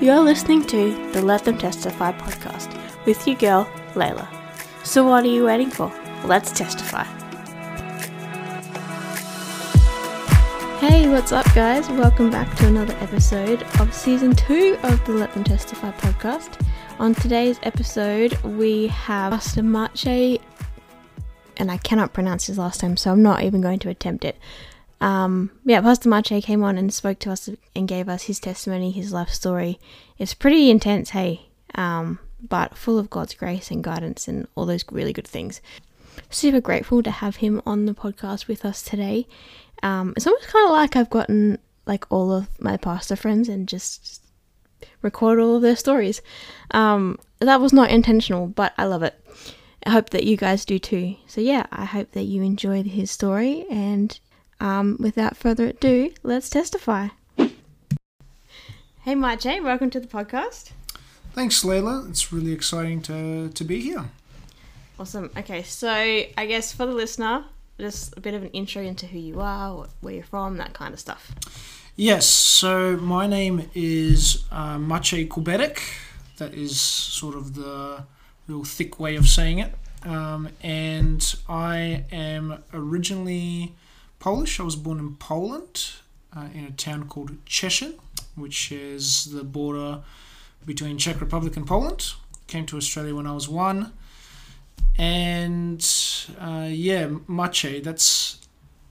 You're listening to the Let Them Testify podcast with your girl, Layla. So, what are you waiting for? Let's testify. Hey, what's up, guys? Welcome back to another episode of season two of the Let Them Testify podcast. On today's episode, we have Pastor Maciej, and I cannot pronounce his last name, so I'm not even going to attempt it. Um, yeah, Pastor Maciej came on and spoke to us and gave us his testimony, his life story. It's pretty intense, hey, um, but full of God's grace and guidance and all those really good things. Super grateful to have him on the podcast with us today. Um, it's almost kind of like I've gotten like all of my pastor friends and just record all of their stories. Um, that was not intentional, but I love it. I hope that you guys do too. So yeah, I hope that you enjoyed his story and um, without further ado, let's testify. Hey, Maciej, welcome to the podcast. Thanks, Layla. It's really exciting to, to be here. Awesome. Okay, so I guess for the listener, just a bit of an intro into who you are, where you're from, that kind of stuff. Yes, so my name is uh, Maciej Kuberek. That is sort of the real thick way of saying it. Um, and I am originally Polish. I was born in Poland, uh, in a town called Cieszyn, which is the border between Czech Republic and Poland. Came to Australia when I was one, and uh, yeah, Maciej. That's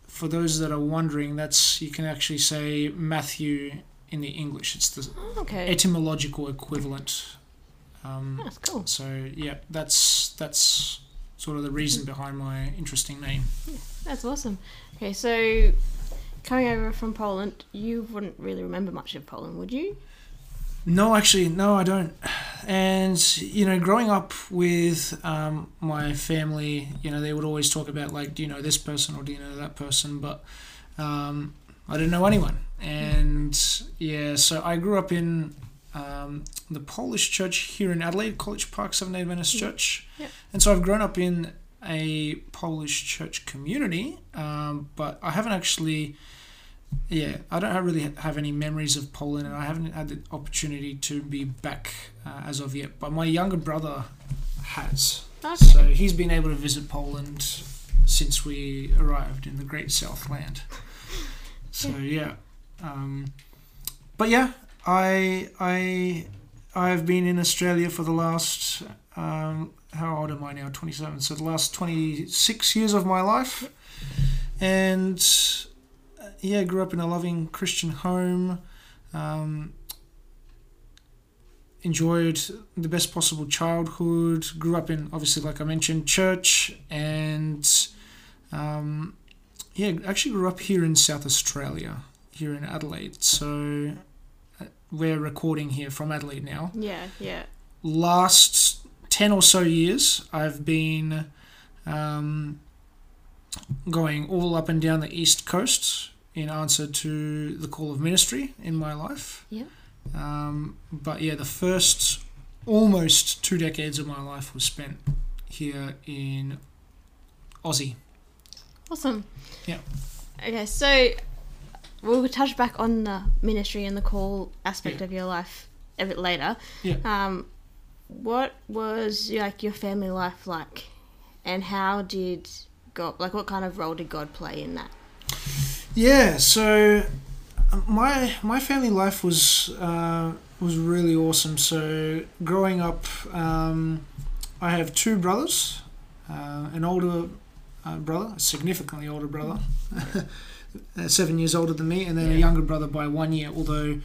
for those that are wondering. That's you can actually say Matthew in the English. It's the Okay. etymological equivalent. Um, That's cool. so yeah, that's that's sort of the reason behind my interesting name. Yeah, That's awesome. Okay, so coming over from Poland, you wouldn't really remember much of Poland, would you? No, actually, no, I don't. And you know, growing up with um, my family, you know, they would always talk about like, do you know this person or do you know that person? But um, I didn't know anyone. And yeah, so I grew up in um, the Polish church here in Adelaide, College Park Seventh Day Adventist Church. Yeah. And so I've grown up in a Polish church community, um, but I haven't actually yeah, I don't really have any memories of Poland, and I haven't had the opportunity to be back uh, as of yet. But my younger brother has, Okay. so he's been able to visit Poland since we arrived in the Great Southland. So yeah, um, but yeah, I I I've been in Australia for the last um, how old am I now? Twenty seven. So the last twenty six years of my life, and uh, yeah, grew up in a loving Christian home. Um, enjoyed the best possible childhood. Grew up in obviously, like I mentioned, church, and um, yeah, actually grew up here in South Australia, here in Adelaide. So we're recording here from Adelaide now Yeah, yeah. last 10 or so years, I've been um, going all up and down the East Coast in answer to the call of ministry in my life. Yeah. Um, but yeah, the first almost two decades of my life was spent here in Aussie. Awesome. Yeah. Okay, so we'll touch back on the ministry and the call aspect Yeah. of your life a bit later. Yeah. Um, what was like your family life like, and how did God like what kind of role did God play in that? Yeah, so uh, my my family life was uh, was really awesome. So growing up, um, I have two brothers, uh, an older uh, brother, a significantly older brother, Uh, seven years older than me, and then a younger brother by one year. Although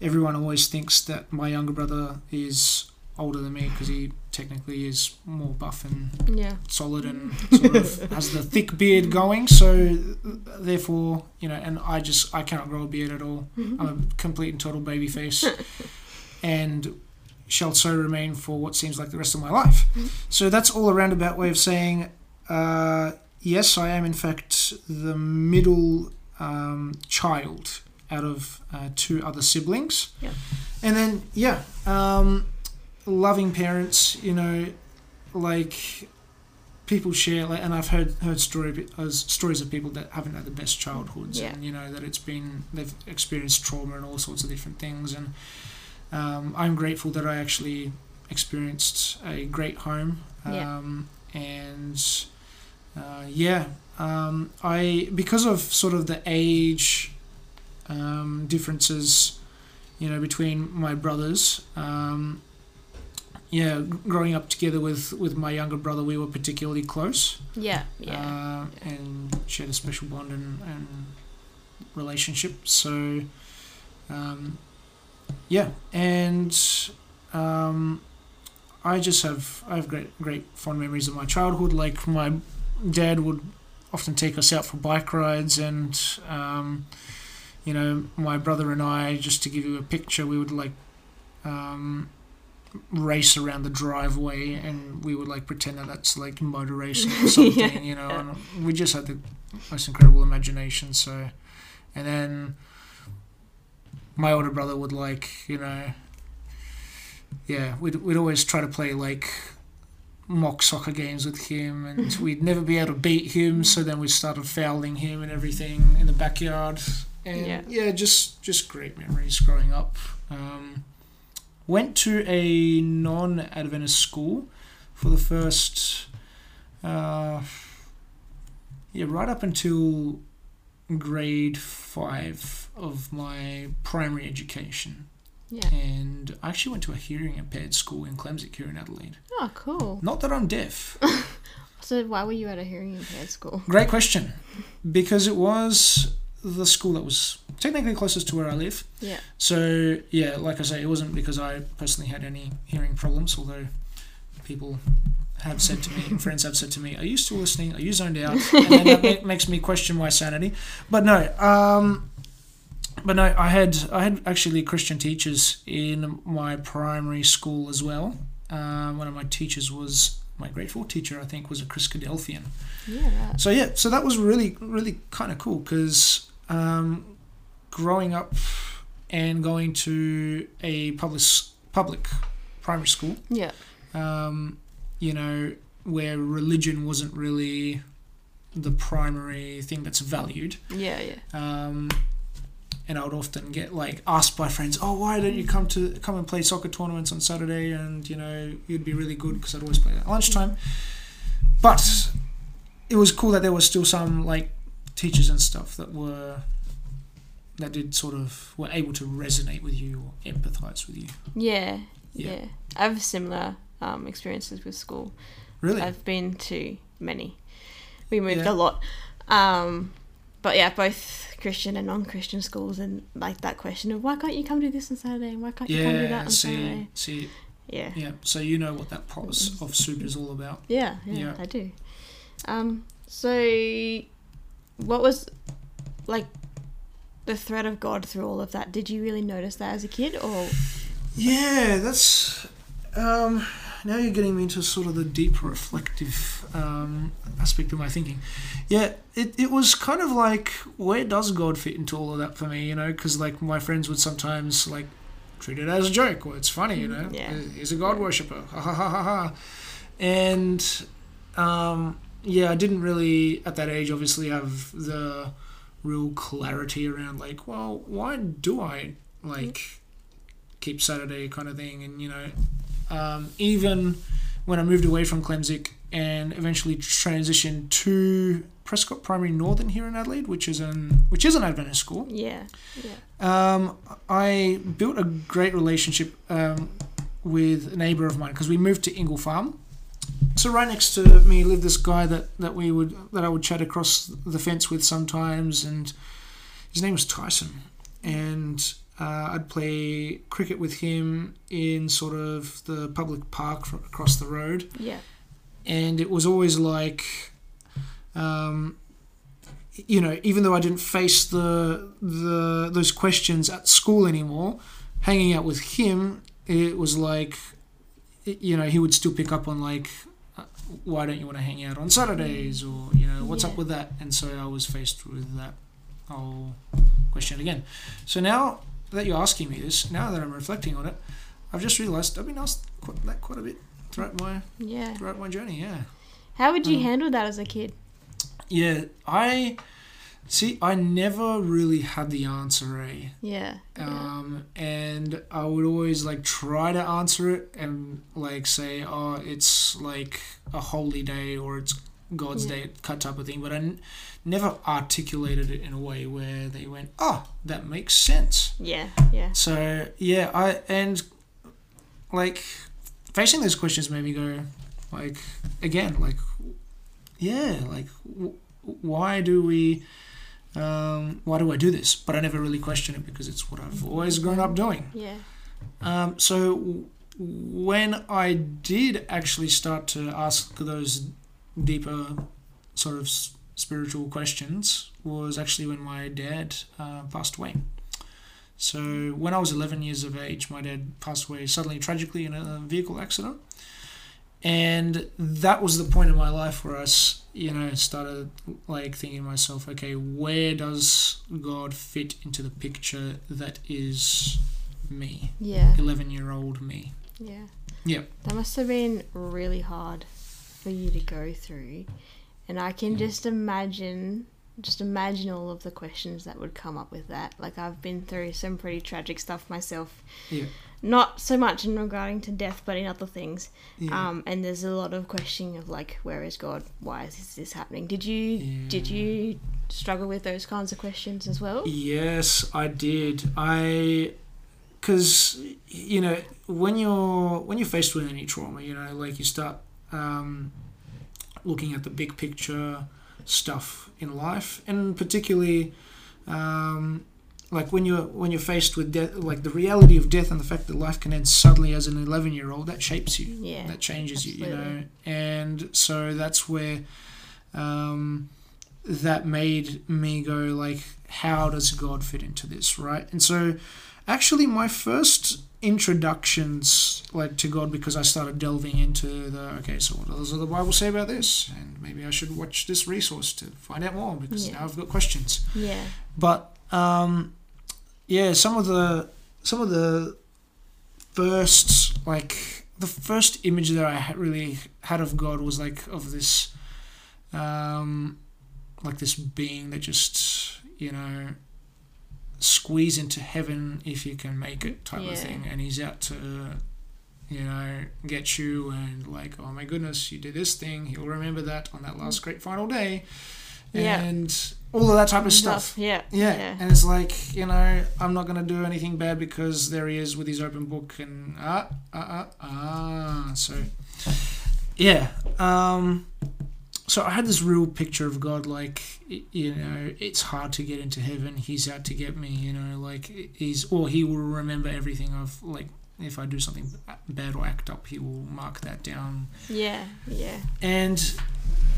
everyone always thinks that my younger brother is older than me because he technically is more buff and Yeah. solid and sort of has the thick beard going. So therefore, you know, and I just I cannot grow a beard at all. Mm-hmm. I'm a complete and total baby face, and shall so remain for what seems like the rest of my life. Mm-hmm. So that's all a roundabout way of saying, uh, yes, I am in fact the middle um, child out of uh, two other siblings. Yeah. And then yeah, um, loving parents. You know, like people share, like, and I've heard heard story uh, stories of people that haven't had the best childhoods, Yeah. and you know that it's been they've experienced trauma and all sorts of different things, and um, I'm grateful that I actually experienced a great home, Yeah. um, and uh, yeah, um, I because of sort of the age um, differences, you know, between my brothers. Um, yeah, growing up together with, with my younger brother, we were particularly close, Yeah, yeah. uh, and shared a special bond and, and relationship. So, um, yeah, and um, I just have I have great great fond memories of my childhood. Like my dad would often take us out for bike rides, and um, you know my brother and I, just to give you a picture, we would like. Um, race around the driveway and we would like pretend that that's like motor racing or something Yeah. you know and we just had the most incredible imagination so and then my older brother would like you know yeah we'd, we'd always try to play like mock soccer games with him and we'd never be able to beat him so then we started fouling him and everything in the backyard. And Yeah. yeah, just just great memories growing up. Um, went to a non-adventist school for the first uh, yeah right up until grade five of my primary education yeah. and I actually went to a hearing impaired school in Klemzig here in Adelaide. Oh, cool. Not that I'm deaf. So why were you at a hearing impaired school? Great question. Because it was the school that was technically closest to where I live. Yeah. So, yeah, like I say, it wasn't because I personally had any hearing problems, although people have said to me, friends have said to me, Are you still listening? Are you zoned out? And then that makes me question my sanity. But no, um, but no, I had I had actually Christian teachers in my primary school as well. Uh, one of my teachers was my grade four teacher, I think, was a Christadelphian. Yeah. So yeah, so that was really really kind of cool because um, growing up and going to a public public primary school, Yeah. um, you know, where religion wasn't really the primary thing that's valued. Yeah, yeah. Um, and I would often get like asked by friends, "Oh, why don't you come to come and play soccer tournaments on Saturday?" And you know, you'd be really good because I'd always play at lunchtime. But it was cool that there was still some like teachers and stuff that were that did sort of were able to resonate with you or empathize with you. Yeah, Yeah. yeah. I have similar um, experiences with school. Really? I've been to many. We moved Yeah. a lot. Um, but yeah, both Christian and non-Christian schools, and like that question of why can't you come do this on Saturday and why can't you come do that on See, Saturday? see, Yeah. yeah. So you know what that pulse of soup is all about. Yeah, yeah, Yeah. I do. Um, so what was like the threat of God through all of that? Did you really notice that as a kid, or Yeah, that's. Um, now you're getting me into sort of the deep reflective um, aspect of my thinking. Yeah, it, it was kind of like, where does God fit into all of that for me, you know? Because, like, my friends would sometimes, like, treat it as a joke, or it's funny, you know? Yeah. He's a God worshipper. Ha ha ha ha ha. And, um, yeah, I didn't really, at that age, obviously, have the real clarity around, like, well, why do I, like, keep Saturday kind of thing. And, you know, um, even when I moved away from Klemzig and eventually transitioned to Prescott Primary Northern here in Adelaide, which is an which is an Adventist school, yeah, yeah, um, I built a great relationship um, with a neighbour of mine because we moved to Ingle Farm. So right next to me lived this guy that, that we would that I would chat across the fence with sometimes, and his name was Tyson, and uh, I'd play cricket with him in sort of the public park across the road. Yeah, and it was always like um, you know even though I didn't face the the those questions at school anymore hanging out with him it was like you know he would still pick up on like uh, why don't you want to hang out on Saturdays or you know what's Yeah. up with that? And so I was faced with that whole question again. So now that you're asking me this now that I'm reflecting on it I've just realized I've been asked quite, that quite a bit throughout my yeah. throughout my journey yeah How would you Um, handle that as a kid? Yeah, I see. I never really had the answer, eh? Yeah. yeah. Um, and I would always like try to answer it and like say, oh, it's like a holy day or it's God's Yeah. day, cut type of thing. But I n- never articulated it in a way where they went, oh, that makes sense. Yeah. Yeah. So yeah, I and like facing those questions made me go like again like yeah like w- why do we um, why do I do this? But I never really question it because it's what I've always grown up doing. Yeah. Um, so w- when I did actually start to ask those deeper sort of spiritual questions was actually when my dad uh, passed away. So when I was 11 years of age, my dad passed away suddenly, tragically, in a vehicle accident. And that was the point in my life where I, you know, started like thinking to myself, okay, where does God fit into the picture that is me, Yeah. 11 year old me? Yeah. Yeah. That must have been really hard for you to go through. And I can just imagine just imagine all of the questions that would come up with that. Like I've been through some pretty tragic stuff myself. Yeah. Not so much in regarding to death, but in other things. Yeah. Um, and there's a lot of questioning of like, where is God? Why is this happening? Did you did you struggle with those kinds of questions as well? Yes, I did. I, because you know when you're when you're faced with any trauma, you know, like you start um, looking at the big picture stuff in life, and particularly. Um, like when you're when you're faced with death, like the reality of death and the fact that life can end suddenly as an 11 year old, that shapes you. Yeah. that changes you, you know. And so that's where um, that made me go like, how does God fit into this, right? And so, actually, my first introductions like to God because I started delving into the okay, so what does the Bible say about this? And maybe I should watch this resource to find out more because Yeah. now I've got questions. Yeah. But um, yeah, some of the some of the first like the first image that I really had of God was like of this um, like this being that just you know squeeze into heaven if you can make it type Yeah. of thing, and he's out to you know get you and like oh my goodness you did this thing he'll remember that on that last great final day Yeah. and all of that type of stuff Yeah. yeah. and it's like you know, I'm not gonna do anything bad because there he is with his open book and ah ah ah ah. So yeah, um, so I had this real picture of God, like you know, it's hard to get into heaven. He's out to get me, you know, like he's or he will remember everything of like if I do something bad or act up, he will mark that down Yeah. Yeah. and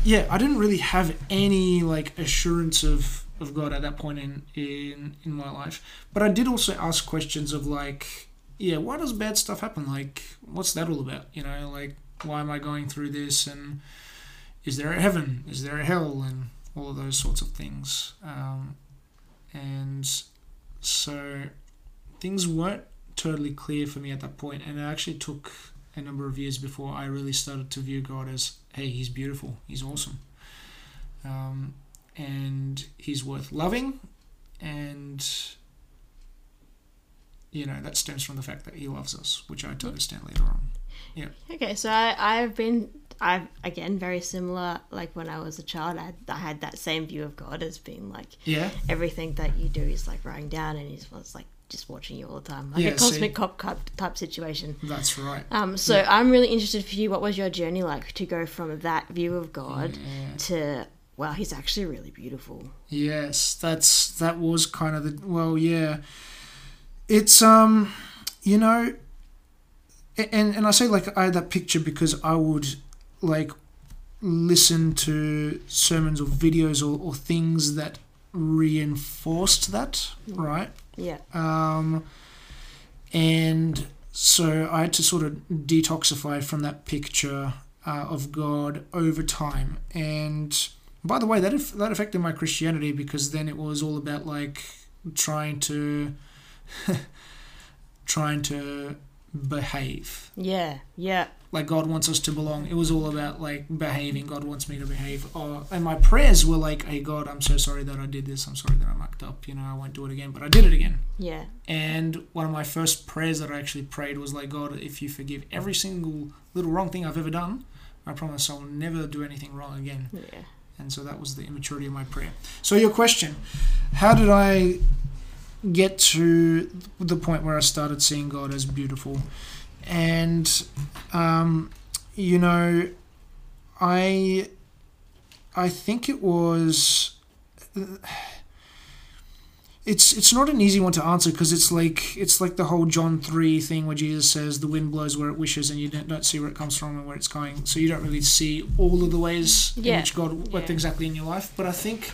yeah, I didn't really have any like assurance of of God at that point in in in my life. But I did also ask questions of like, yeah, why does bad stuff happen? Like, what's that all about? You know, like why am I going through this? And is there a heaven? Is there a hell? And all of those sorts of things. Um, and so things weren't totally clear for me at that point, and it actually took a number of years before I really started to view God as, hey, he's beautiful, he's awesome, um, and he's worth loving, and you know that stems from the fact that he loves us, which I understand later on. Yeah. Okay, so I, I've been, I've again very similar. Like when I was a child, I had, I had that same view of God as being like Yeah, everything that you do is like writing down, and He's was like just watching you all the time, like Yeah, a cosmic see. cop type situation. that's right. Um, so I'm really interested for you. What was your journey like to go from that view of God Yeah. to wow, He's actually really beautiful? Yes, that's that was kind of the well, yeah. It's um, you know, and and I say like I had that picture because I would like listen to sermons or videos or, or things that reinforced that, right? Yeah, Um, and so I had to sort of detoxify from that picture uh, of God over time. And by the way, that aff- that affected my Christianity because then it was all about like trying to trying to behave. yeah, yeah, like God wants us to belong. It was all about like behaving. God wants me to behave. Oh, and my prayers were like, "Hey God, I'm so sorry that I did this. I'm sorry that I mucked up. You know, I won't do it again." But I did it again. Yeah. And one of my first prayers that I actually prayed was like, "God, if you forgive every single little wrong thing I've ever done, I promise I'll never do anything wrong again." Yeah. And so that was the immaturity of my prayer. So your question, how did I get to the point where I started seeing God as beautiful? And um, you know, I I think it was. It's it's not an easy one to answer because it's like it's like the whole John three thing where Jesus says the wind blows where it wishes and you don't, don't see where it comes from and where it's going, so you don't really see all of the ways in which God worked Yeah. exactly in your life. But I think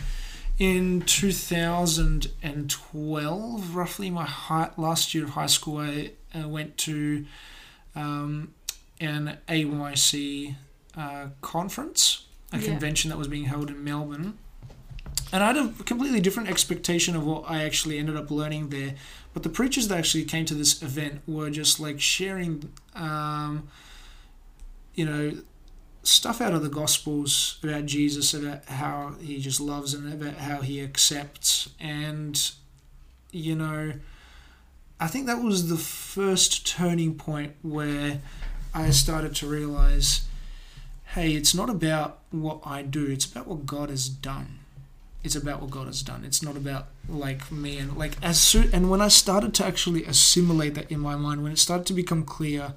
in 2012, roughly my high, last year of high school, I uh, went to um, an AYC uh, conference, a Yeah. convention that was being held in Melbourne. And I had a completely different expectation of what I actually ended up learning there. But the preachers that actually came to this event were just like sharing, um, you know, stuff out of the Gospels about Jesus, about how he just loves and about how he accepts. And, you know, I think that was the first turning point where I started to realize hey, it's not about what I do, it's about what God has done. It's about what God has done. It's not about like me and like as soon and when I started to actually assimilate that in my mind, when it started to become clear,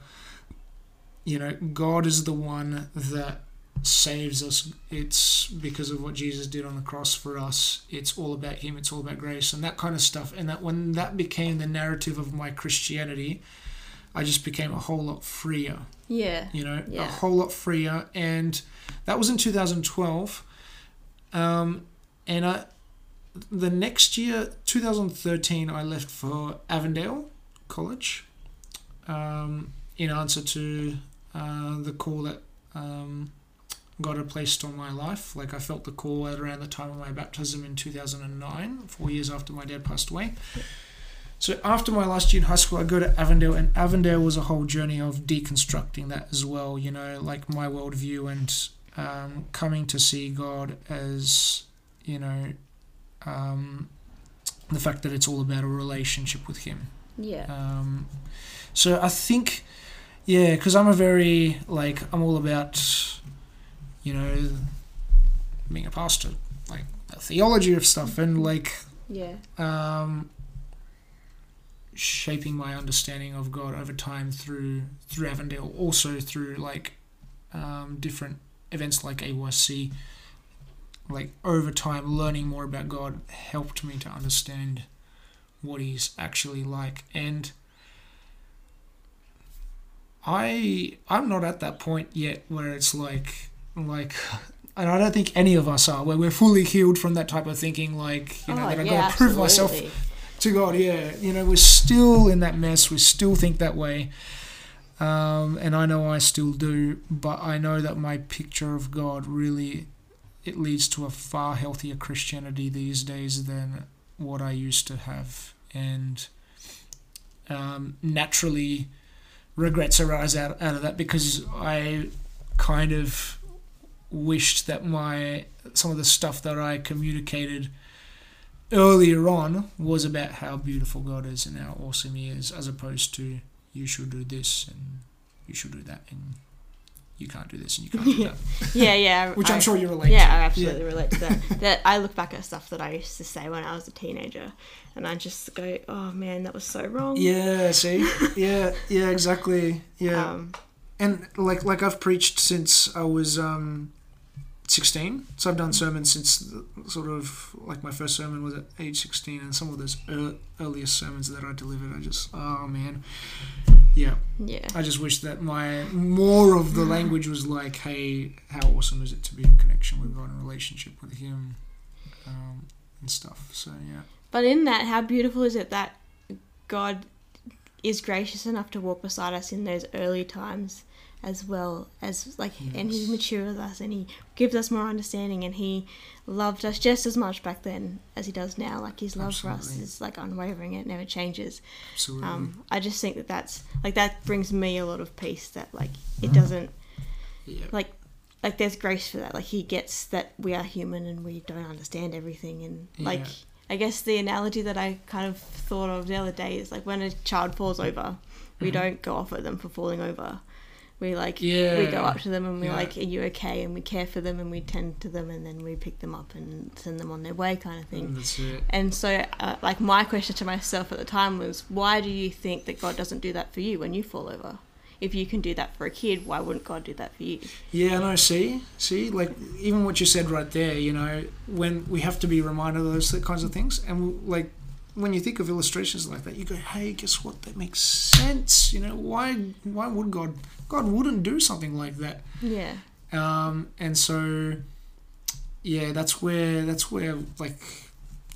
you know, God is the one that saves us. It's because of what Jesus did on the cross for us. It's all about Him. It's all about grace and that kind of stuff. And that when that became the narrative of my Christianity, I just became a whole lot freer Yeah. you know, a whole lot freer. And that was in 2012. Um, and I, the next year, 2013, I left for Avondale College um, in answer to uh, the call that um, God had placed on my life. Like I felt the call at around the time of my baptism in 2009, four years after my dad passed away. So after my last year in high school, I go to Avondale, and Avondale was a whole journey of deconstructing that as well. You know, like my worldview and um, coming to see God as, you know, um, the fact that it's all about a relationship with Him. Yeah. Um, so I think, yeah, because I'm a very like I'm all about, you know, being a pastor, like the theology of stuff, and like Yeah. um, shaping my understanding of God over time through through Avondale, also through like um, different events like AYC. Like over time, learning more about God helped me to understand what He's actually like, and I I'm not at that point yet where it's like like. And I don't think any of us are, where we're fully healed from that type of thinking, like, you know, oh, that I yeah, gotta prove myself to God, yeah. You know, we're still in that mess. We still think that way. Um, and I know I still do, but I know that my picture of God really it leads to a far healthier Christianity these days than what I used to have. And um, naturally regrets arise out, out of that because I kind of wished that my some of the stuff that I communicated earlier on was about how beautiful God is and how awesome He is, as opposed to you should do this and you should do that and you can't do this and you can't do that, Yeah, yeah. which I, I'm sure you relate Yeah, to. I absolutely relate to that. that I look back at stuff that I used to say when I was a teenager, and I just go, "Oh man, that was so wrong." Yeah, see, yeah, yeah, exactly, yeah. Um, and like like I've preached since I was um, 16. So I've done sermons since the- sort of like my first sermon was at age 16, and some of those ear earliest sermons that I delivered, I just oh man, yeah. yeah. I just wish that my more of the language was like, hey, how awesome is it to be in connection with God and relationship with Him, um, and stuff. So yeah, But in that, how beautiful is it that God is gracious enough to walk beside us in those early times as well as like and he Yes. matures us and he gives us more understanding and he loved us just as much back then as he does now like his love for us Absolutely. is like unwavering it never changes Absolutely. um i just think that that's like that brings me a lot of peace that like Mm-hmm. it doesn't yeah. like like there's grace for that like he gets that we are human and we don't understand everything and like Yeah. i guess the analogy that i kind of thought of the other day is like when a child falls over we Mhm. don't go off at them for falling over we like Yeah. we go up to them and we're Yeah. like are you okay and we care for them and we tend to them and then we pick them up and send them on their way kind of thing That's it. and so uh, like my question to myself at the time was why do you think that god doesn't do that for you when you fall over if you can do that for a kid why wouldn't god do that for you Yeah, no, see, see, like even what you said right there, you know, when we have to be reminded of those kinds of things, and like when you think of illustrations like that, you go, hey, guess what? That makes sense. You know, why, why would God? God wouldn't do something like that. yeah Um, and so, yeah, that's where that's where like,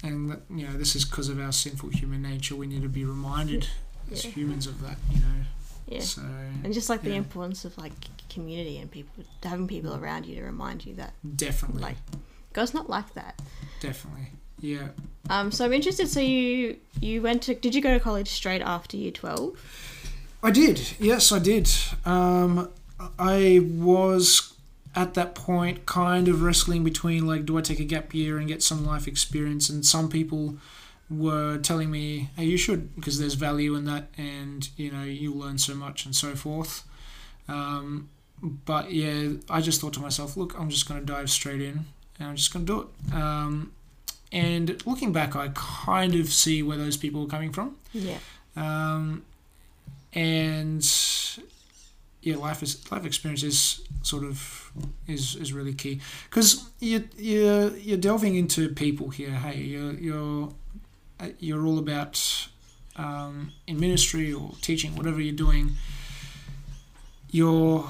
and that, you know, this is because of our sinful human nature. We need to be reminded as humans of that. You know, yeah so and just like the yeah. importance of like community and people having people around you to remind you that definitely, like god's not like that definitely, yeah. um so i'm interested so you you went to did you go to college straight after year 12 I did. Yes, I did. Um, I was at that point kind of wrestling between like, do I take a gap year and get some life experience? And some people were telling me, hey, you should, because there's value in that, and you know, you'll learn so much and so forth. Um, but yeah, I just thought to myself, look, I'm just going to dive straight in, and I'm just going to do it. Um, and looking back, I kind of see where those people were coming from. yeah Um, and yeah, life is life experience is sort of is, is really key because you you you're delving into people here. Hey, you're you're you're all about um, in ministry or teaching, whatever you're doing. You're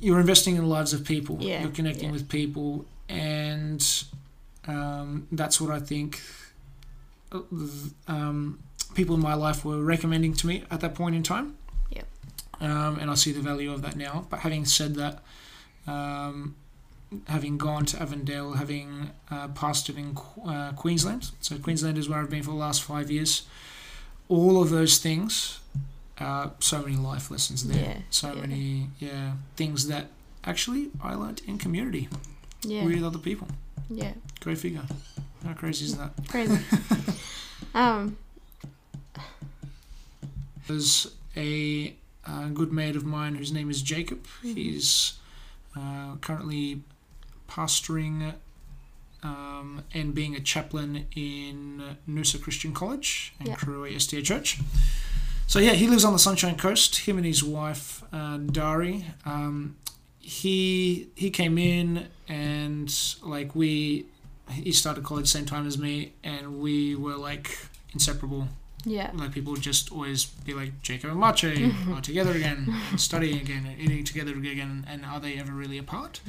you're investing in the lives of people. Yeah, You're connecting yeah. with people, and um, that's what I think. uh, Um, people in my life were recommending to me at that point in time. Yep. Um, and I see the value of that now. But having said that, um, having gone to Avondale, having uh, pastored in uh, Queensland, so Queensland is where I've been for the last five years. All of those things, uh, so many life lessons there. Yeah, So yeah. many, yeah, things that actually I learnt in community yeah with other people. yeah Go figure. How crazy is that? crazy um There's a, uh good mate of mine whose name is Jacob. Mhm. He's uh, currently pastoring um, and being a chaplain in Noosa Christian College and Yeah. Cooroy SDA Church. So yeah, he lives on the Sunshine Coast. Him and his wife uh, Dari. Um, he he came in and like we he started college same time as me and we were like inseparable yeah like people just always be like Jacob and Maciej are together again, studying again, and eating together again, and are they ever really apart?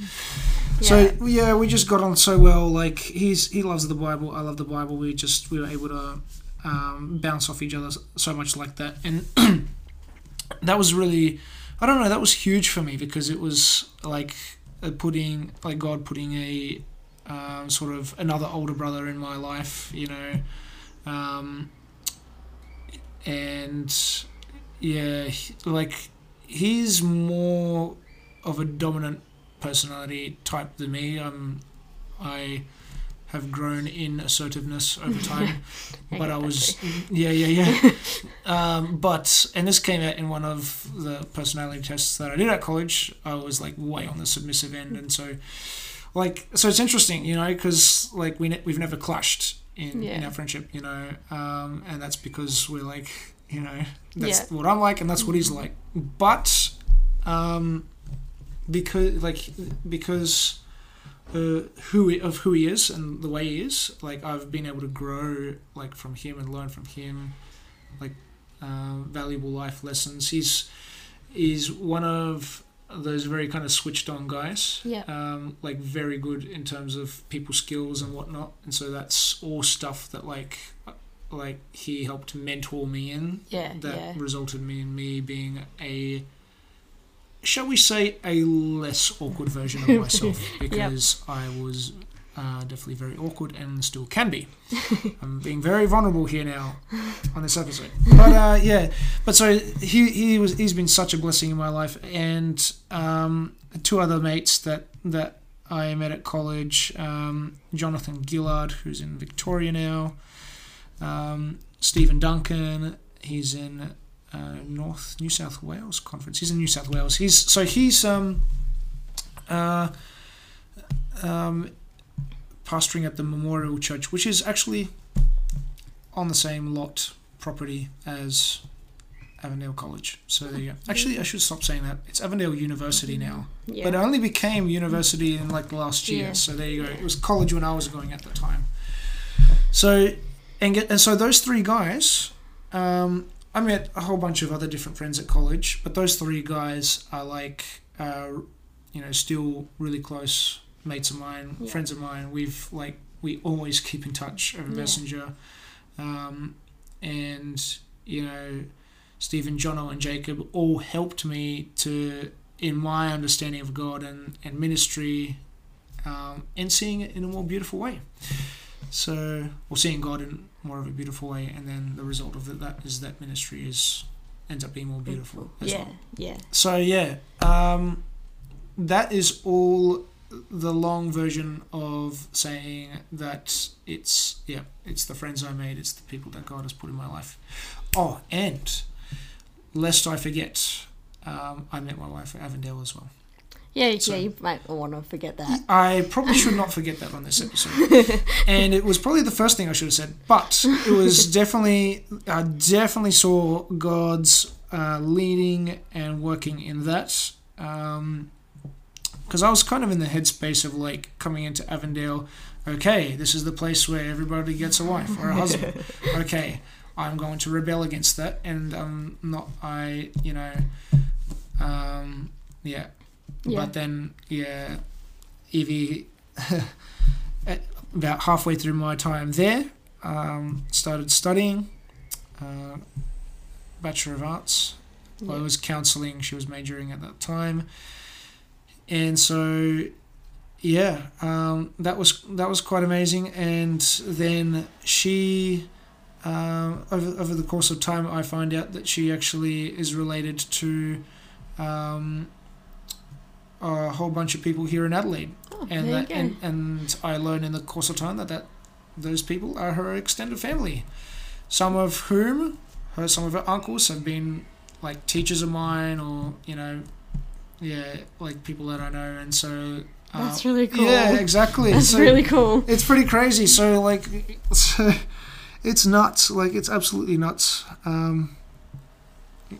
yeah So yeah, we just got on so well. Like he's he loves the Bible, I love the Bible. We just we were able to um, bounce off each other so much like that, and that was really I don't know that was huge for me because it was like putting like God putting a um, sort of another older brother in my life, you know. Um, and yeah, he- like he's more of a dominant personality type than me. Um, I have grown in assertiveness over time, but I was yeah yeah yeah. um, but and this came out in one of the personality tests that I did at college. I was like way on the submissive end, and so like so it's interesting, you know, because like we ne- we've never clashed in, in our friendship, you know, um, and that's because we're like you know that's Yeah. what I'm like and that's what he's like, but um, because like because uh, who he, of who he is and the way he is, like I've been able to grow like from him and learn from him, like uh, valuable life lessons. He's is one of those very kind of switched on guys. Yeah. Um, like very good in terms of people skills and whatnot, and so that's all stuff that like like he helped mentor me in yeah that yeah resulted me in me being a shall we say, a less awkward version of myself because I was uh, definitely very awkward and still can be. I'm being very vulnerable here now on this episode. But uh, yeah, but so he he was he's been such a blessing in my life, and um, two other mates that that I met at college, um, Jonathan Gillard, who's in Victoria now, um, Stephen Duncan, he's in uh, North New South Wales conference. He's in New South Wales. He's so he's um, uh, um, pastoring at the Memorial Church, which is actually on the same lot property as Avondale College. So there you go. Actually, I should stop saying that. It's Avondale University now, Yeah. but it only became university in like the last year. Yeah. So there you go. It was college when I was going at the time. So and get and so those three guys. Um, I met a whole bunch of other different friends at college, but those three guys are like, uh, you know, still really close mates of mine, Yeah. friends of mine. We've like we always keep in touch over Yeah. Messenger, um, and you know, Stephen, Jono, and Jacob all helped me to in my understanding of God and and ministry, um, and seeing it in a more beautiful way. So, or seeing God in more of a beautiful way, and then the result of it, that is that ministry is ends up being more beautiful as yeah, well. yeah, So yeah, um, that is all the long version of saying that it's yeah, it's the friends I made, it's the people that God has put in my life. Oh, and lest I forget, um, I met my wife at Avondale as well. yeah, So- yeah. You might want to forget that. I probably should not forget that on this episode. and it was probably the first thing I should have said, but it was definitely, I definitely saw God's uh, leading and working in that. Because I was kind of in the headspace of like coming into Avondale, okay, this is the place where everybody gets a wife or a husband. Okay, I'm going to rebel against that, and I'm not, I, you know, um, yeah, Yeah. but then, yeah, Evie, at about halfway through my time there, um, started studying uh, Bachelor of Arts. I was counselling, she was majoring at that time. And so, yeah, um, that was that was quite amazing. And then she, um, over, over the course of time, I find out that she actually is related to um, a whole bunch of people here in Adelaide, Oh, and that, and and I learned in the course of time that that those people are her extended family, some of whom her some of her uncles have been like teachers of mine or you know, yeah, like people that I know, and so. Uh, That's really cool. Yeah, exactly. That's So- really cool. it's pretty crazy. So like, so it's nuts. Like it's absolutely nuts. Um,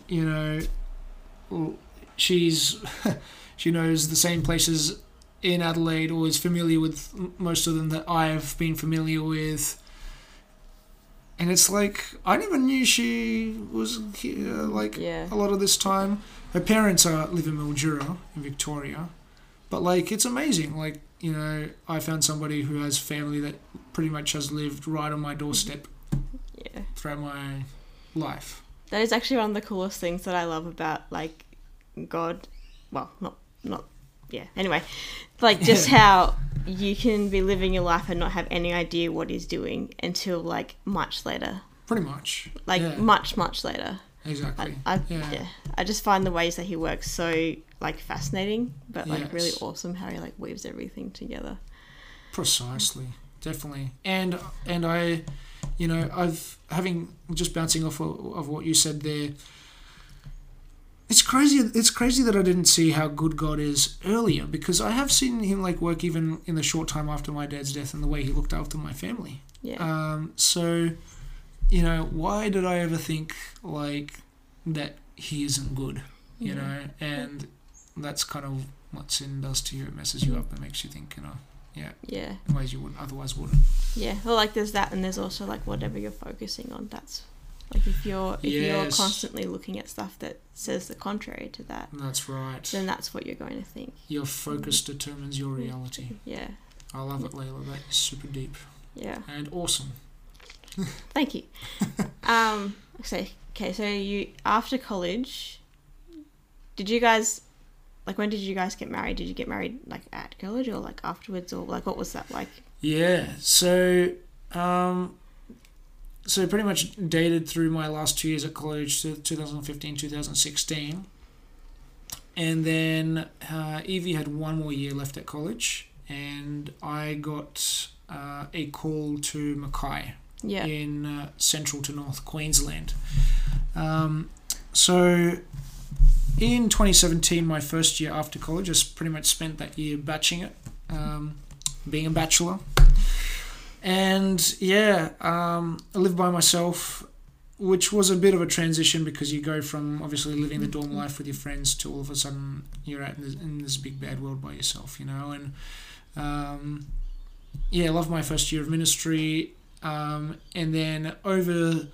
you know, she's she knows the same places in Adelaide or is familiar with most of them that I've been familiar with. And it's like I never knew she was here. Like Yeah. a lot of this time. Her parents are live in Mildura in Victoria, but like it's amazing. Like you know, I found somebody who has family that pretty much has lived right on my doorstep Yeah. throughout my life. That is actually one of the coolest things that I love about like God. Well, not not yeah. Anyway, like just how you can be living your life and not have any idea what he's doing until like much later, Pretty much. like Yeah. much much later. I, Exactly. I Yeah. yeah. I just find the ways that he works so like fascinating, but like really awesome how he like weaves everything together. Precisely, definitely, and and I, you know, I've having just bouncing off of, of what you said there. It's crazy. It's crazy that I didn't see how good God is earlier because I have seen him like work even in the short time after my dad's death and the way he looked after my family. Yeah. Um, so, you know, why did I ever think like that he isn't good? You Yeah. know, and that's kind of what sin does to you. It messes you up and makes you think, you know, yeah, yeah. in ways you wouldn't otherwise wouldn't. Yeah, well, like there's that, and there's also like whatever you're focusing on. That's like if you're if you're constantly looking at stuff that says the contrary to that, That's right. then that's what you're going to think. Your focus determines your reality. Yeah, I love it, Layla. That is super deep yeah. and awesome. Thank you. um, so okay, so you after college, did you guys like when did you guys get married? Did you get married like at college or like afterwards or like what was that like? Yeah. So, um, so pretty much dated through my last two years at college, to 2015, 2016. And then uh, Evie had one more year left at college, and I got uh, a call to Mackay Yeah. in uh, central to north Queensland. Um, so in 2017, my first year after college, I pretty much spent that year batching it, um, being a bachelor. And yeah, um, I lived by myself, which was a bit of a transition because you go from obviously living the dorm life with your friends to all of a sudden you're out in this, in this big bad world by yourself, you know. And um, yeah, I loved my first year of ministry. Um, and then over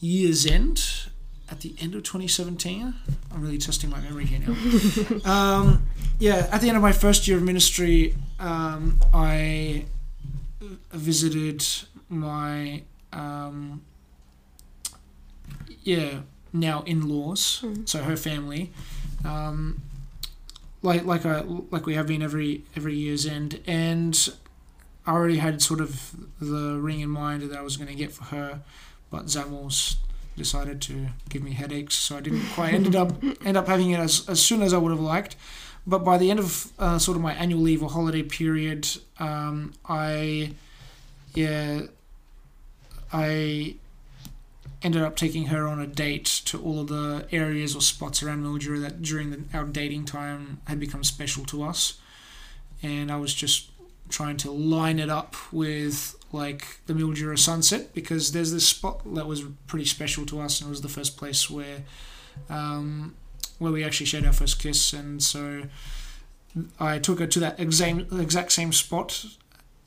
year's end, at the end of 2017, I'm really testing my memory here now. um, yeah, at the end of my first year of ministry, um, I visited my um, yeah now in-laws, Mm. so her family, um, like like I like we have been every every year's end, and I already had sort of the ring in mind that I was going to get for her, but Zamos decided to give me headaches, so I didn't quite ended up end up having it as as soon as I would have liked. But by the end of uh, sort of my annual leave or holiday period, um, I yeah I ended up taking her on a date to all of the areas or spots around Mildura that during the, our dating time had become special to us. And I was just trying to line it up with like the Mildura sunset because there's this spot that was pretty special to us and it was the first place where um, where we actually shared our first kiss and so I took her to that exact exact same spot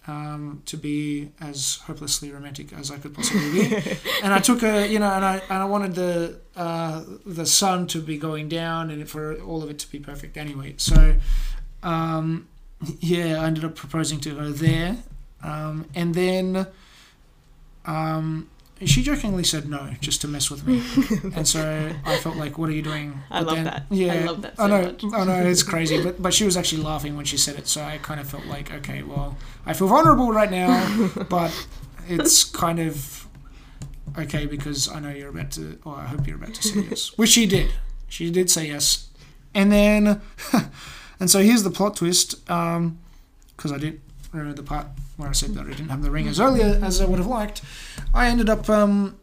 um, to be as hopelessly romantic as I could possibly be and I took her, you know, and I and I wanted the uh, the sun to be going down and for all of it to be perfect anyway. So, um, yeah, I ended up proposing to her there, um, and then um, she jokingly said no just to mess with me, and so I felt like, what are you doing? I But love then- that. Yeah, I love that so I know, much. I know, it's crazy, but but she was actually laughing when she said it, so I kind of felt like, okay, well, I feel vulnerable right now, but it's kind of okay because I know you're about to, or I hope you're about to say yes, which she did. She did say yes, and then, and so here's the plot twist, because I didn't remember the part where I said that I didn't have the ring as early as I would have liked. I ended up um,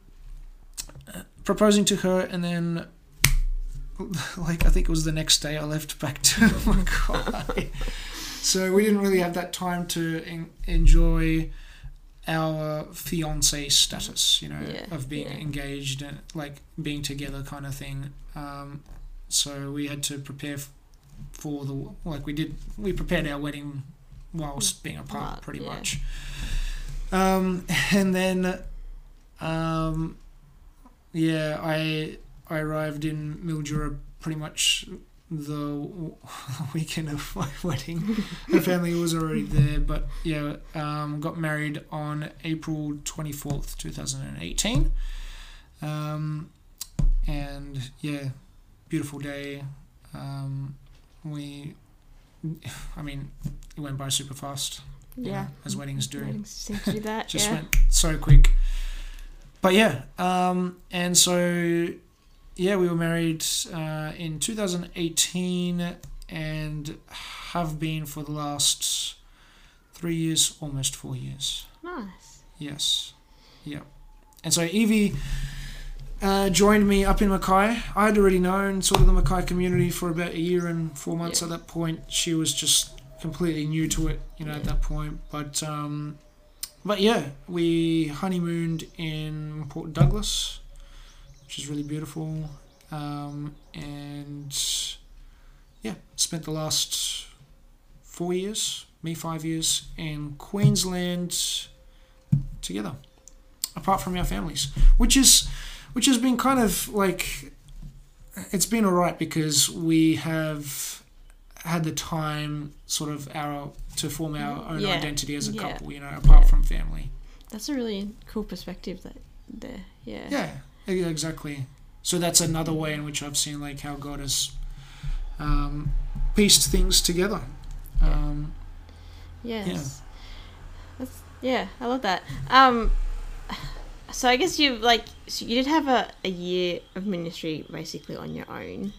proposing to her, and then, like I think it was the next day, I left back to my Mackay. so we didn't really have that time to en- enjoy our fiance status, you know, Yeah, of being yeah. engaged and like being together kind of thing. Um, so we had to prepare f- for the like we did. We prepared our wedding whilst being apart, Apart, pretty yeah. much. Um, and then, um, yeah, I I arrived in Mildura pretty much the weekend of my wedding. Her family was already there, but yeah, um, got married on April twenty fourth, two thousand and eighteen. Um, and yeah, beautiful day. Um, we, I mean, it went by super fast. you know, Yeah. as weddings do Weddings seem to do that. just yeah. went so quick. But yeah, um, and so yeah, we were married uh, in 2018 and have been for the last three years, almost four years. Nice. Yes, yeah. And so Evie uh, joined me up in Mackay. I had already known sort of the Mackay community for about a year and four months Yeah. at that point. She was just completely new to it, you know, at that point. But um, but yeah, we honeymooned in Port Douglas, which is really beautiful, um, and yeah, spent the last four years, me five years in Queensland together, apart from our families, which is which has been kind of like it's been alright because we have had the time sort of our to form our own Yeah. identity as a Yeah. couple, you know, apart Yeah. from family. That's a really cool perspective that there. Yeah. Yeah, exactly. So that's another way in which I've seen like how God has um, pieced things together. Um, Yes. That's yeah, I love that. Um so I guess you like so you did have a, a year of ministry basically on your own.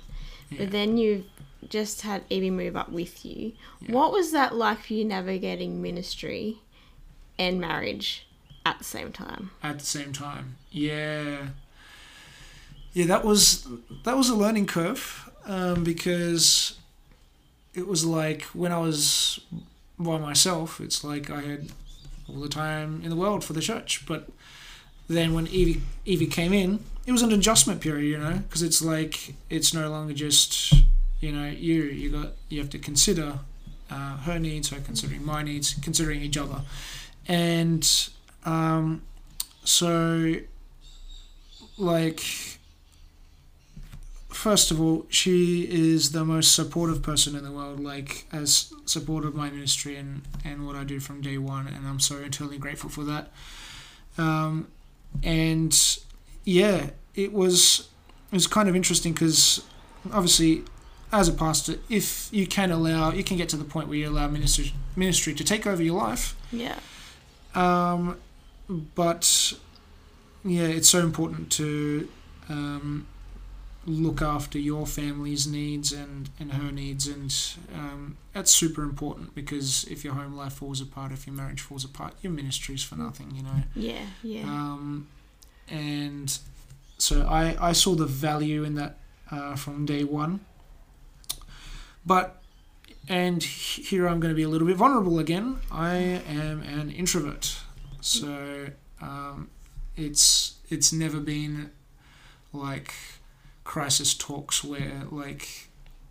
yeah. But then you just had Evie move up with you. Yeah. What was that like for you navigating ministry and marriage at the same time? at the same time. Yeah, yeah, that was that was a learning curve um, because it was like when I was by myself, it's like I had all the time in the world for the church, but then when Evie Evie came in, it was an adjustment period, you know, because it's like it's no longer just you know you you got you have to consider uh, her needs, her considering my needs, considering each other, and um, so like first of all she is the most supportive person in the world like has supported my ministry and and what i do from day one and i'm so eternally grateful for that. Um, and yeah it was it was kind of interesting because obviously as a pastor if you can allow you can get to the point where you allow ministry ministry to take over your life Yeah. um, but yeah, it's so important to um, look after your family's needs and, and her needs, and um, that's super important because if your home life falls apart, if your marriage falls apart, your ministry's for nothing, you know. Yeah, yeah. Um, and so I, I saw the value in that uh, from day one. But, and here I'm going to be a little bit vulnerable again. I am an introvert. So um, it's it's never been like crisis talks where like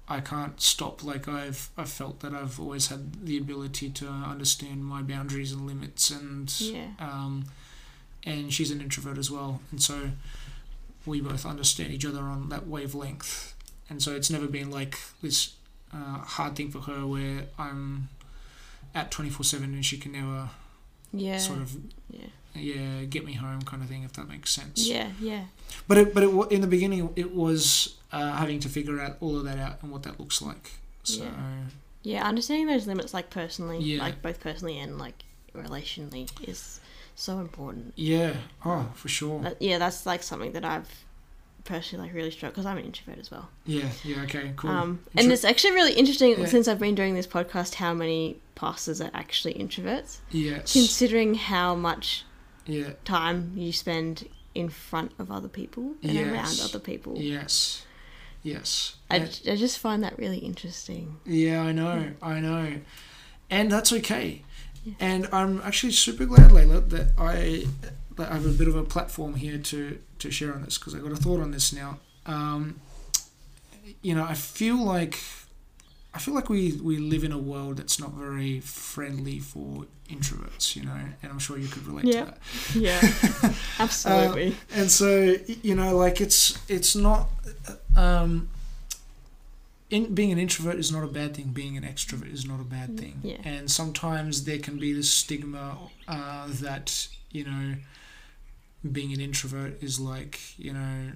I can't stop. Like I've I've felt that I've always had the ability to understand my boundaries and limits and yeah. um, and she's an introvert as well, and so we both understand each other on that wavelength, and so it's never been like this uh, hard thing for her where I'm at twenty four seven and she can never Yeah. sort of yeah. Yeah get me home kind of thing if that makes sense. Yeah, yeah. But it, but it, in the beginning it was uh, having to figure out all of that out and what that looks like. So Yeah. Yeah, understanding those limits like personally, Yeah. like both personally and like relationally is so important. yeah, oh for sure. That, yeah, that's like something that I've personally like really struggled because I'm an introvert as well. Yeah, yeah, okay, cool. Um, Intro- and it's actually really interesting Yeah. since I've been doing this podcast how many pastors are actually introverts, yes, considering how much yeah, time you spend in front of other people and around other people. yes, yes. I, I just find that really interesting. Yeah, I know, I know, and that's okay. Yeah. And I'm actually super glad, Layla, that I that I have a bit of a platform here to to share on this because I got a thought on this now. Um, you know, I feel like I feel like we we live in a world that's not very friendly for introverts. You know, and I'm sure you could relate Yeah. to that. Yeah, absolutely. and so you know like it's it's not um in being an introvert is not a bad thing being an extrovert is not a bad thing Yeah. and sometimes there can be this stigma uh, that you know being an introvert is like you know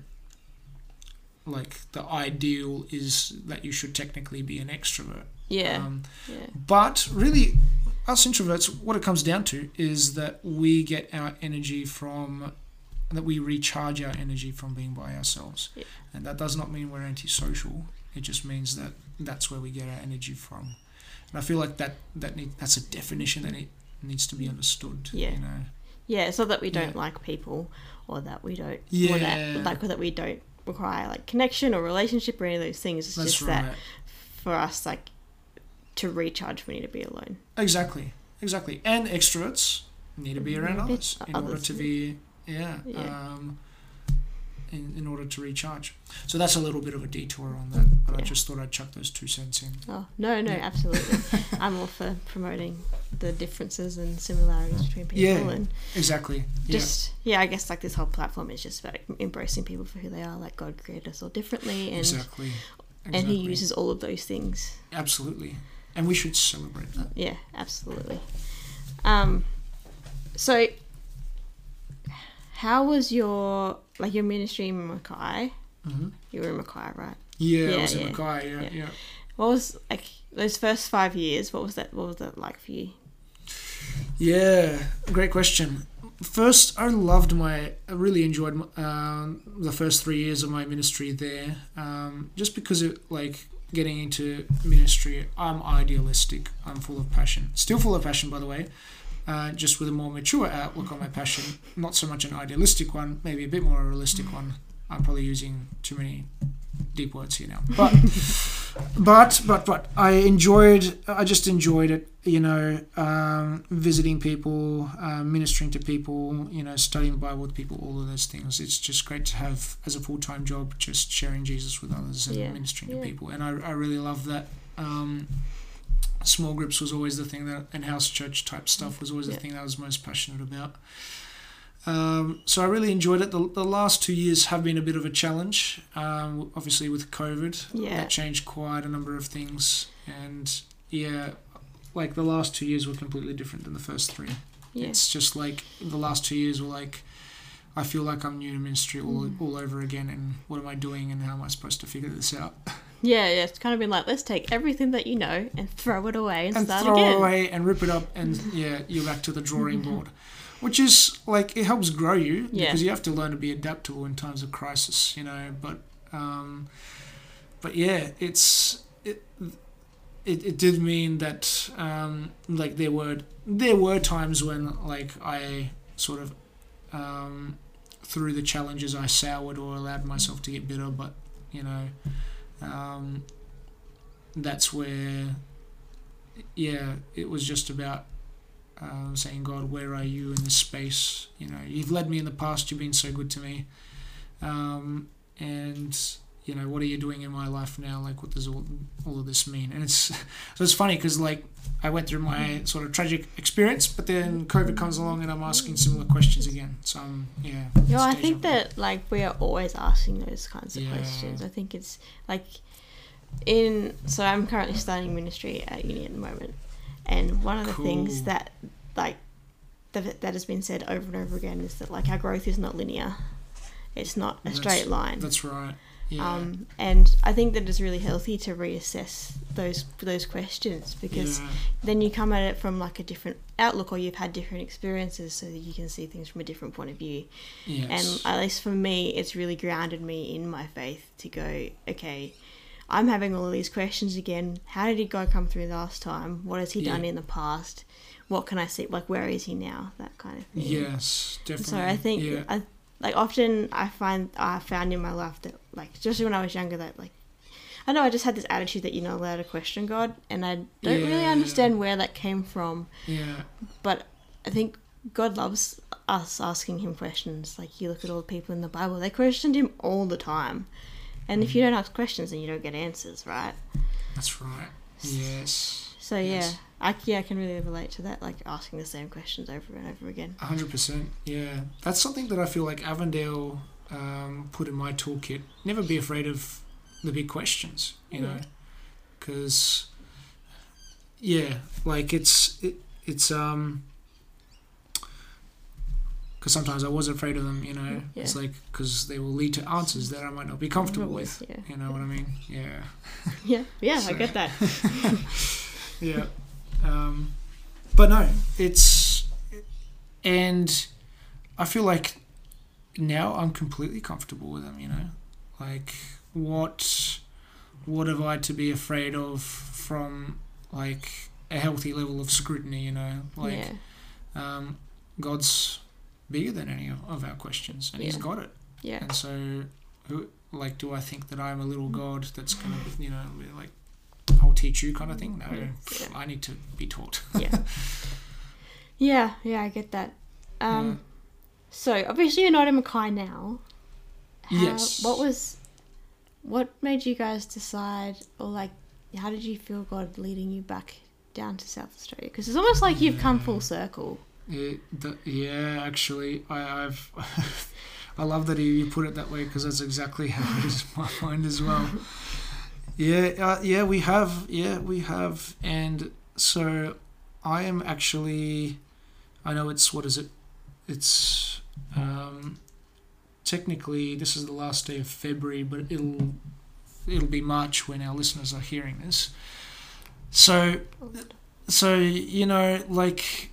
like the ideal is that you should technically be an extrovert yeah, um, yeah, but really, us introverts, what it comes down to is that we get our energy from, that we recharge our energy from being by ourselves. Yeah. And that does not mean we're antisocial. It just means that that's where we get our energy from. And I feel like that, that need, that's a definition that it needs to be understood. Yeah. You know? yeah. Not that we don't Yeah. like people, or that we don't, or Yeah. that like or that we don't require like connection or relationship or any of those things. It's That's just right. that for us, like to recharge, we need to be alone. Exactly. Exactly. And extroverts need to be around Need others in order to be, yeah, Yeah. Um, in, in order to recharge. So that's a little bit of a detour on that, but I just thought I'd chuck those two cents in. Oh no, no, Yeah. absolutely. I'm all for promoting the differences and similarities between people, Yeah. and Exactly. just yeah. I guess like this whole platform is just about embracing people for who they are. Like God created us all differently, and Exactly. and He uses all of those things. Absolutely. And we should celebrate that. Yeah, absolutely. Um, so how was your like your ministry in Mackay? hmm You were in Mackay, right? Yeah, I Yeah, was in yeah. Mackay. Yeah, Yeah. yeah. What was like those first five years? What was that? What was that like for you? Yeah, great question. First, I loved my, I really enjoyed um, the first three years of my ministry there, um, just because it like getting into ministry. I'm idealistic. I'm full of passion. Still full of passion, by the way. Uh, just with a more mature outlook on my passion, not so much an idealistic one, maybe a bit more a realistic one. I'm probably using too many deep words here now, but but but but I enjoyed. I just enjoyed it. You know, um, visiting people, uh, ministering to people. You know, studying the Bible with people. All of those things. It's just great to have as a full time job, just sharing Jesus with others and Yeah. ministering Yeah. to people. And I, I really love that. Um, small groups was always the thing that, and house church type stuff was always the Yeah. thing that I was most passionate about. Um, so I really enjoyed it. The, the last two years have been a bit of a challenge. Um, obviously with COVID, Yeah. that changed quite a number of things. And yeah, like the last two years were completely different than the first three. Yeah. It's just like the last two years were like, I feel like I'm new to ministry all, Mm. all over again. And what am I doing and how am I supposed to figure this out? Yeah, yeah. It's kind of been like, let's take everything that you know and throw it away and, start again. and start throw again. it away and rip it up and yeah you're back to the drawing board which is like it helps grow you Yeah. because you have to learn to be adaptable in times of crisis you know but um but yeah it's it it, it did mean that um like there were there were times when like i sort of um through the challenges i soured or allowed myself to get bitter but you know um that's where yeah, it was just about um, saying, God, where are you in this space? You know, you've led me in the past. You've been so good to me, um, and you know, what are you doing in my life now? Like, what does all, all of this mean? And it's so it's funny because like I went through my sort of tragic experience, but then COVID comes along and I'm asking similar questions again. So um, I'm yeah. Yeah, I think that like we are always asking those kinds of Yeah. questions. I think it's like in so I'm currently studying ministry at uni at the moment, and one of the things that like that that has been said over and over again is that like our growth is not linear. It's not a That's- straight line. That's right. Yeah. Um, and I think that it's really healthy to reassess those those questions because yeah. then you come at it from like a different outlook or you've had different experiences so that you can see things from a different point of view. Yes. And at least for me, it's really grounded me in my faith to go, okay, I'm having all of these questions again. How did God come through last time? What has He Yeah. done in the past? What can I see? Like, where is He now? That kind of thing. yes, definitely. So I think, yeah. I, like, often I find I found in my life that, like, especially when I was younger, that like. I know I just had this attitude that you're not allowed to question God, and I don't really understand where that came from. yeah. But I think God loves us asking him questions. Like you look at all the people in the Bible, they questioned him all the time. And if you Mm. don't ask questions, then you don't get answers, right? That's right. Yes. So Yes. yeah, I yeah I can really relate to that, like asking the same questions over and over again. Hundred percent. Yeah, that's something that I feel like Avondale um, put in my toolkit. Never be afraid of the big questions. You know, because yeah, like it's it, it's um. Because sometimes I was afraid of them, you know. Yeah. It's like because they will lead to answers that I might not be comfortable with. Yeah, You know what I mean? Yeah. yeah, yeah. I get that. yeah. Um, but no, it's and I feel like now I'm completely comfortable with them. You know, like what what have I to be afraid of from like a healthy level of scrutiny? You know, like yeah, um, God's bigger than any of- of our questions, and He's got it. yeah, And so, who like do I think that I'm a little god that's gonna, you know, like, I'll teach you kind of thing? No, Yeah. I need to be taught. yeah, yeah, yeah. I get that. Um, so obviously you're not in Mackay now. How, Yes. What was, what made you guys decide, or like, how did you feel God leading you back down to South Australia? Because it's almost like you've come full circle. It, the, yeah, actually, I, I've. I love that you, you put it that way because that's exactly how it is in my mind as well. Yeah, uh, yeah, we have, yeah, we have, and so I am actually. I know it's what is it? It's um, technically this is the last day of February, but it'll it'll be March when our listeners are hearing this. So, so you know, like,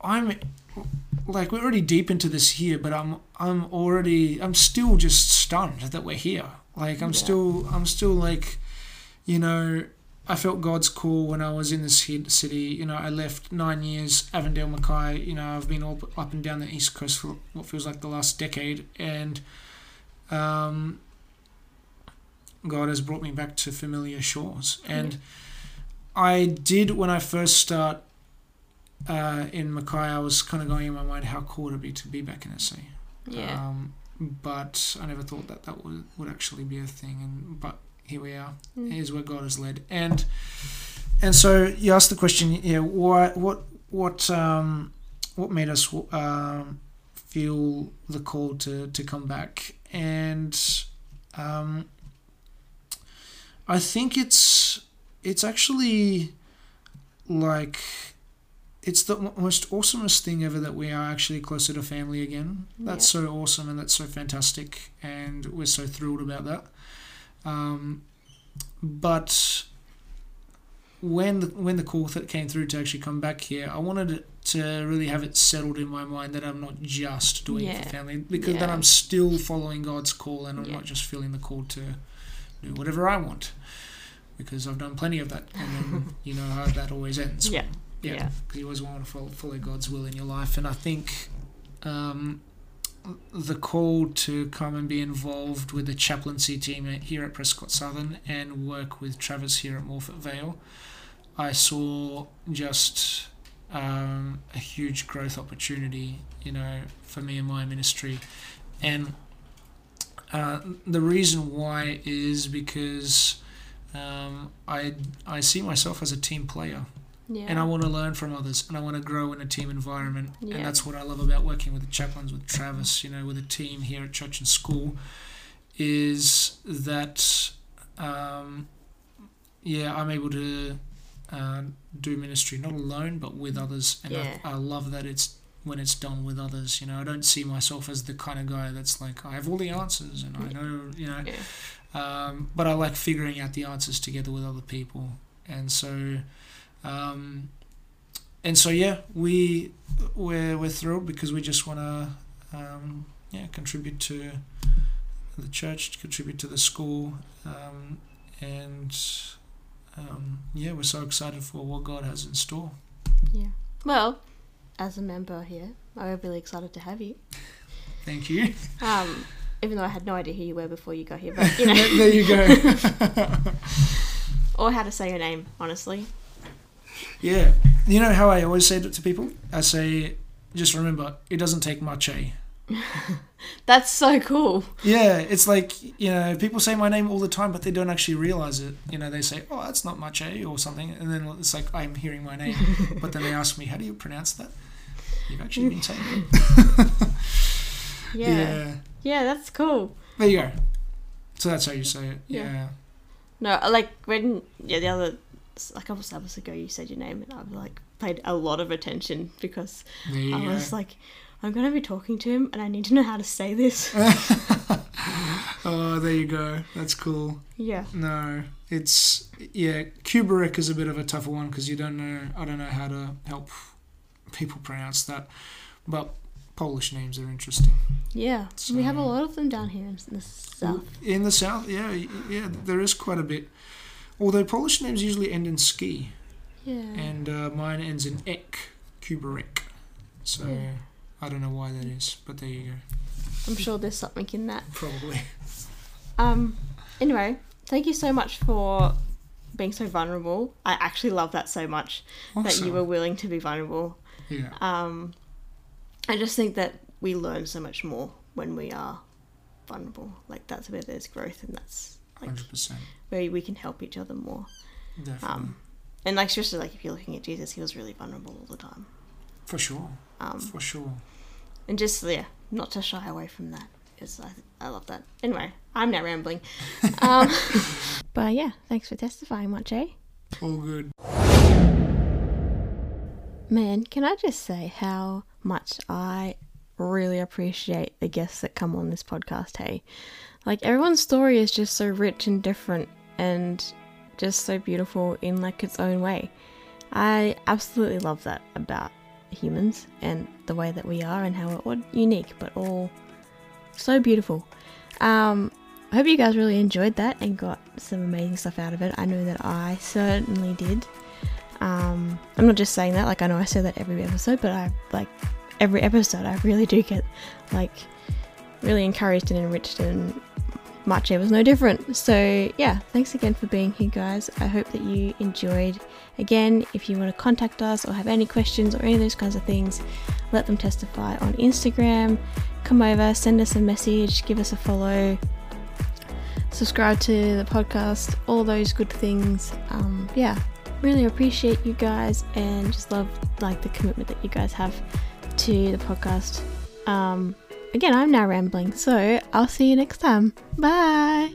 I'm like we're already deep into this here, but I'm I'm already I'm still just stunned that we're here. Like I'm Yeah. still I'm still like, you know, I felt God's call when I was in this city. You know, I left nine years Avondale Mackay. You know, I've been all up and down the east coast for what feels like the last decade, and um, God has brought me back to familiar shores. And I did when I first start uh, in Mackay. I was kind of going in my mind, how cool it would it be to be back in SA? Yeah. Um, but I never thought that that would, would actually be a thing. And but here we are. Mm. Here's where God has led. And and so you asked the question, yeah, why, what what um, what made us um, feel the call to to come back? And um, I think it's it's actually like it's the most awesomest thing ever that we are actually closer to family again. That's so awesome and that's so fantastic, and we're so thrilled about that. Um, but when the when the call that came through to actually come back here, I wanted to really have it settled in my mind that I'm not just doing it for family, because then Yeah. I'm still following God's call, and I'm Yeah. not just feeling the call to do whatever I want, because I've done plenty of that, and then you know how that always ends. Yeah. Yeah, Yeah. because you always want to follow, follow God's will in your life, and I think um, the call to come and be involved with the chaplaincy team here at Prescott Southern and work with Travis here at Morphett Vale, I saw just um, a huge growth opportunity, you know, for me and my ministry, and uh, the reason why is because um, I I see myself as a team player Yeah. and I want to learn from others and I want to grow in a team environment Yeah. and that's what I love about working with the chaplains with Travis you know with a team here at church and school is that um, yeah I'm able to uh, do ministry not alone but with others and Yeah. I, I love that it's when it's done with others you know I don't see myself as the kind of guy that's like I have all the answers and I know you know Yeah. um, but I like figuring out the answers together with other people, and so, um, and so yeah, we we're we're thrilled because we just want to, um, yeah, contribute to the church, contribute to the school, um, and um, yeah, we're so excited for what God has in store. Yeah. Well, as a member here, I'm really excited to have you. Thank you. Um, even though I had no idea who you were before you got here, but you know, there you go. or how to say your name, honestly. Yeah, you know how I always say it to people. I say, just remember, it doesn't take much, eh? That's so cool. Yeah, it's like, you know, people say my name all the time, but they don't actually realize it. You know, they say, oh, that's not much, eh? Or something. And then it's like, I'm hearing my name. but then they ask me, how do you pronounce that? You've actually been saying it. Yeah. yeah. that's cool. There you go. So that's how you say it. Yeah. Yeah. No, like when yeah the other a couple of Sabbaths ago you said your name and I've like paid a lot of attention because you I was like I'm gonna be talking to him and I need to know how to say this. oh, there you go. That's cool. yeah. No, it's yeah. Kuberek is a bit of a tougher one because you don't know. I don't know how to help people pronounce that, but Polish names are interesting. Yeah. we have a lot of them down here in the south. In the south, yeah, yeah, there is quite a bit. Although Polish names usually end in ski, Yeah. and uh, mine ends in ek, Kuberek. So Yeah. I don't know why that is, but there you go. I'm sure there's something in that. Probably. Um anyway, thank you so much for being so vulnerable. I actually love that so much that you were willing to be vulnerable. Yeah. Um, I just think that we learn so much more when we are vulnerable. Like that's where there's growth, and that's like Hundred percent. Where we can help each other more. Definitely. Um, and like especially like if you're looking at Jesus, he was really vulnerable all the time. For sure. Um, For sure. and just yeah, not to shy away from that. Because I, I love that. Anyway, I'm now rambling. Um, but yeah, thanks for testifying, much, eh? All good. Man, can I just say how much I really appreciate the guests that come on this podcast. Hey, like everyone's story is just so rich and different and just so beautiful in like its own way. I absolutely love that about humans and the way that we are and how we're all unique but all so beautiful. Um, I hope you guys really enjoyed that and got some amazing stuff out of it. I know that I certainly did. Um, I'm not just saying that, like I know I say that every episode, but I like every episode I really do get like really encouraged and enriched and March was no different. So yeah, thanks again for being here guys. I hope that you enjoyed. Again, if you want to contact us or have any questions or any of those kinds of things, let them testify on Instagram. Come over, send us a message, give us a follow, subscribe to the podcast, all those good things. Um, yeah, really appreciate you guys and just love like the commitment that you guys have to the podcast. Um, again, I'm now rambling, so I'll see you next time. Bye.